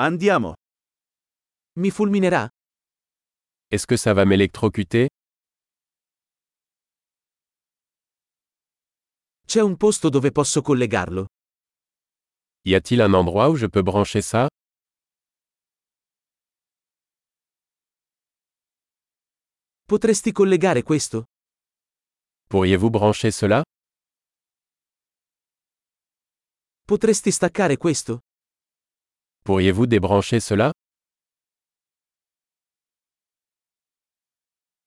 Andiamo. Mi fulminerà? Est-ce que ça va m'électrocuter C'è un posto dove posso collegarlo? Y a-t-il un endroit où je peux brancher ça Potresti collegare questo? Pourriez-vous brancher cela Potresti staccare questo? Pourriez-vous débrancher cela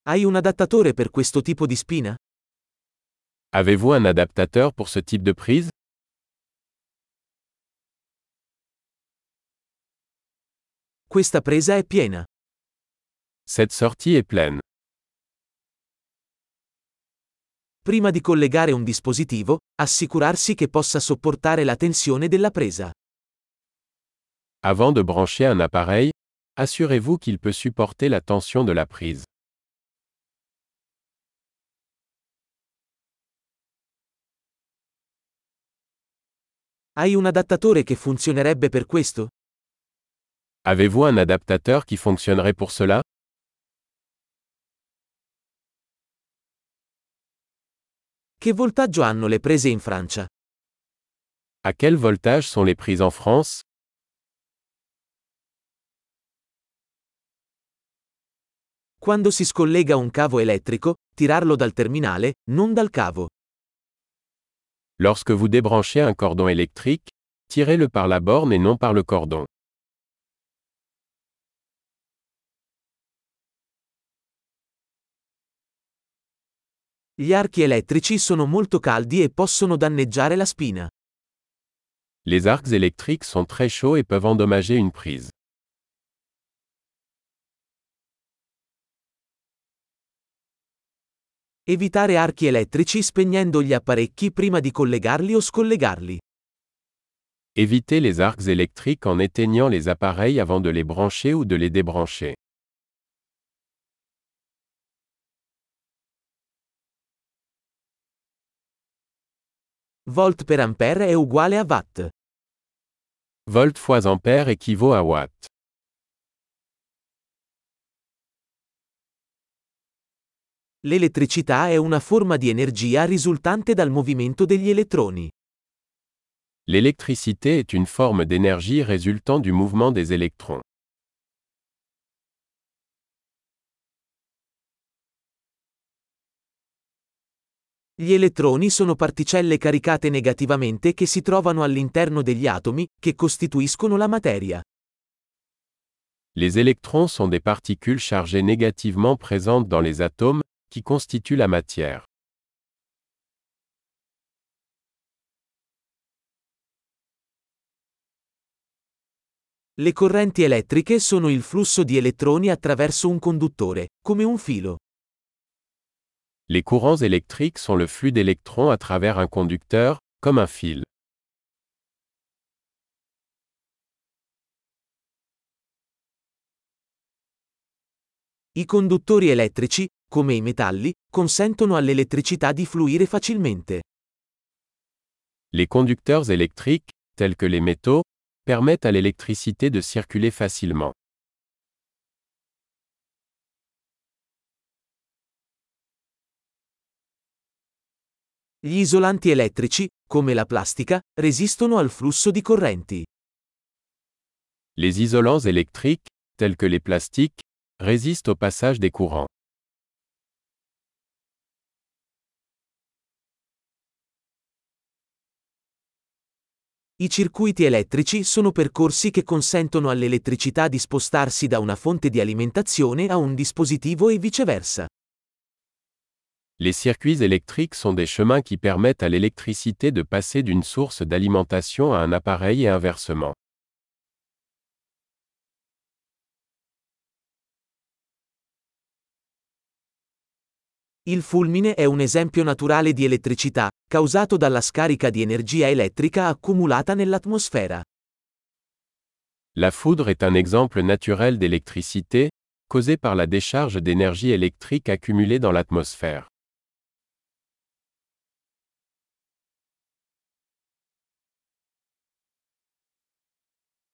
Hai un adattatore per questo tipo di spina? Avez-vous un adaptateur pour ce type de prise Questa presa è piena. Cette sortie est pleine. Prima di collegare un dispositivo, assicurarsi che possa sopportare la tensione della presa. Avant de brancher un appareil, assurez-vous qu'il peut supporter la tension de la prise. Hai un adattatore che funzionerebbe per questo? Avez-vous un adaptateur qui fonctionnerait pour cela? Che voltaggio hanno le prese in Francia? À quel voltage sont les prises en France? Quando si scollega un cavo elettrico, tirarlo dal terminale, non dal cavo. Lorsque vous débranchez un cordon électrique, tirez-le par la borne et non par le cordon. Gli archi elettrici sono molto caldi e possono danneggiare la spina. Les arcs électriques sont très chauds et peuvent endommager une prise. Evitare archi elettrici spegnendo gli apparecchi prima di collegarli o scollegarli. Évitez les arcs électriques en éteignant les appareils avant de les brancher ou de les débrancher. Volt per ampere è uguale a watt. Volt fois ampère équivaut à watt. L'elettricità è una forma di energia risultante dal movimento degli elettroni. L'électricité est une forme d'énergie résultant du mouvement des électrons. Gli elettroni sono particelle caricate negativamente che si trovano all'interno degli atomi, che costituiscono la materia. Les électrons sont des particules chargées négativement présentes dans les atomes, qui constituent la matière. Le correnti elettriche sono il flusso di elettroni attraverso un conduttore, come un filo. Les courants électriques sont le flux d'électrons à travers un conducteur, comme un fil. I conduttori elettrici, come i metalli, consentono all'elettricità di fluire facilmente. Les conducteurs électriques, tels que les métaux, permettent à l'électricité de circuler facilement. Gli isolanti elettrici, come la plastica, resistono al flusso di correnti. Les isolants électriques, tels que les plastiques, résistent au passage des courants. I circuiti elettrici sono percorsi che consentono all'elettricità di spostarsi da una fonte di alimentazione a un dispositivo e viceversa. Les circuits électriques sont des chemins qui permettent à l'électricité de passer d'une source d'alimentation à un appareil et inversement. Il fulmine è un esempio naturale di elettricità, causato dalla scarica di energia elettrica accumulata nell'atmosfera. La foudre est un exemple naturel d'électricité, causée par la décharge d'énergie électrique accumulée dans l'atmosphère.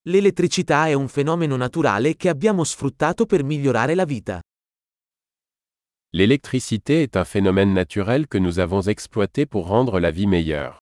L'elettricità è un fenomeno naturale che abbiamo sfruttato per migliorare la vita. L'électricité est un phénomène naturel que nous avons exploité pour rendre la vie meilleure.